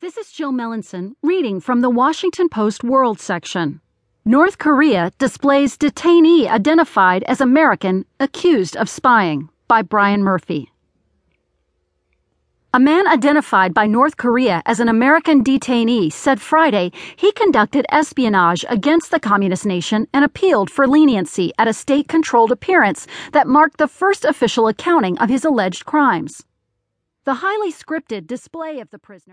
This is Jill Melancon reading from the Washington Post World section. North Korea displays detainee identified as American accused of spying by Brian Murphy. A man identified by North Korea as an American detainee said Friday he conducted espionage against the communist nation and appealed for leniency at a state controlled appearance that marked the first official accounting of his alleged crimes. The highly scripted display of the prisoner